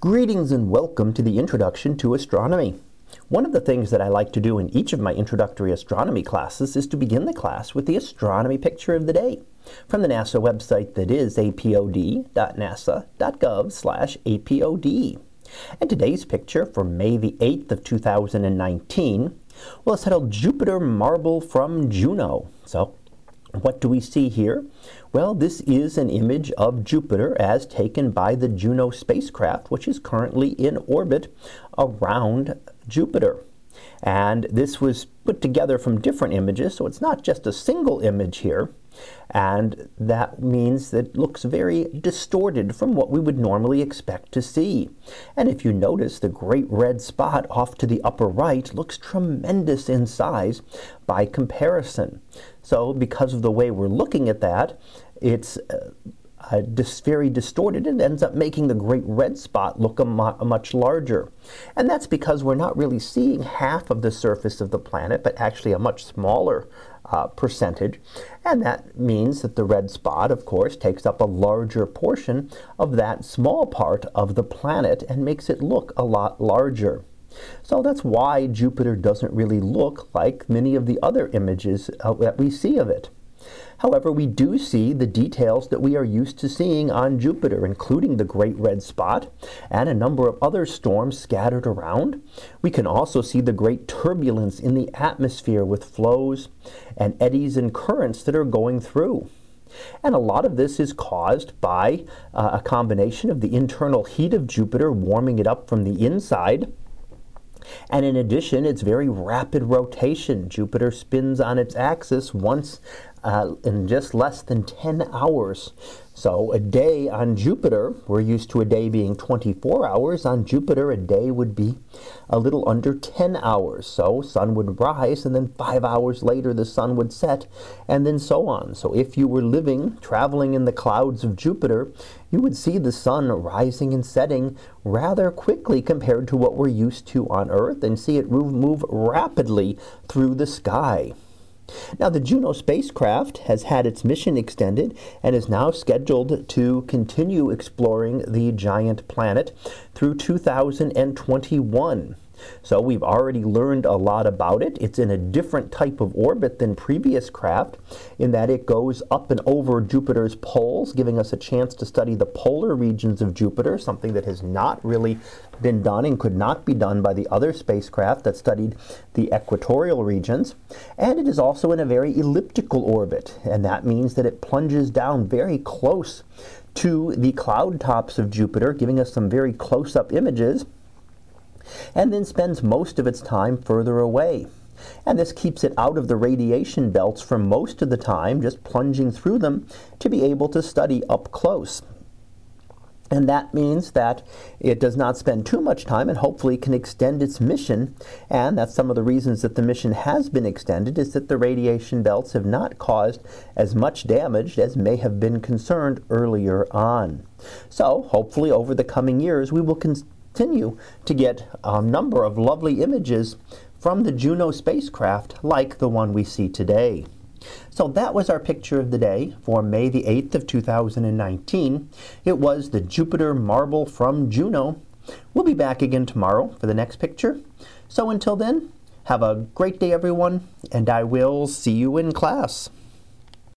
Greetings and welcome to the Introduction to Astronomy. One of the things that I like to do in each of my introductory astronomy classes is to begin the class with the astronomy picture of the day from the NASA website that is apod.nasa.gov apod. And today's picture for May the 8th of 2019, well, it's titled Jupiter Marble from Juno. So what do we see here? Well, this is an image of Jupiter as taken by the Juno spacecraft, which is currently in orbit around Jupiter. And this was put together from different images, so it's not just a single image here. And that means that it looks very distorted from what we would normally expect to see. And if you notice, the great red spot off to the upper right looks tremendous in size by comparison. So because of the way we're looking at that, it's uh, uh, dis very distorted it ends up making the great red spot look a, a, much larger. And that's because we're not really seeing half of the surface of the planet, but actually a much smaller uh, percentage. And that means that the red spot, of course, takes up a larger portion of that small part of the planet and makes it look a lot larger. So that's why Jupiter doesn't really look like many of the other images uh, that we see of it. However, we do see the details that we are used to seeing on Jupiter, including the Great Red Spot and a number of other storms scattered around. We can also see the great turbulence in the atmosphere with flows and eddies and currents that are going through. And a lot of this is caused by uh, a combination of the internal heat of Jupiter warming it up from the inside and in addition, its very rapid rotation. Jupiter spins on its axis once uh, in just less than 10 hours. So a day on Jupiter, we're used to a day being 24 hours. On Jupiter, a day would be a little under 10 hours. So sun would rise, and then five hours later, the sun would set, and then so on. So if you were living, traveling in the clouds of Jupiter, you would see the sun rising and setting rather quickly compared to what we're used to on Earth, and see it move, move rapidly through the sky. Now, the Juno spacecraft has had its mission extended and is now scheduled to continue exploring the giant planet through 2021. So we've already learned a lot about it. It's in a different type of orbit than previous craft in that it goes up and over Jupiter's poles, giving us a chance to study the polar regions of Jupiter, something that has not really been done and could not be done by the other spacecraft that studied the equatorial regions. And it is also in a very elliptical orbit, and that means that it plunges down very close to the cloud tops of Jupiter, giving us some very close-up images and then spends most of its time further away. And this keeps it out of the radiation belts for most of the time, just plunging through them to be able to study up close. And that means that it does not spend too much time and hopefully can extend its mission. And that's some of the reasons that the mission has been extended is that the radiation belts have not caused as much damage as may have been concerned earlier on. So hopefully over the coming years we will continue to get a number of lovely images from the Juno spacecraft like the one we see today. So that was our picture of the day for May the 8th of 2019. It was the Jupiter marble from Juno. We'll be back again tomorrow for the next picture. So until then, have a great day everyone, and I will see you in class.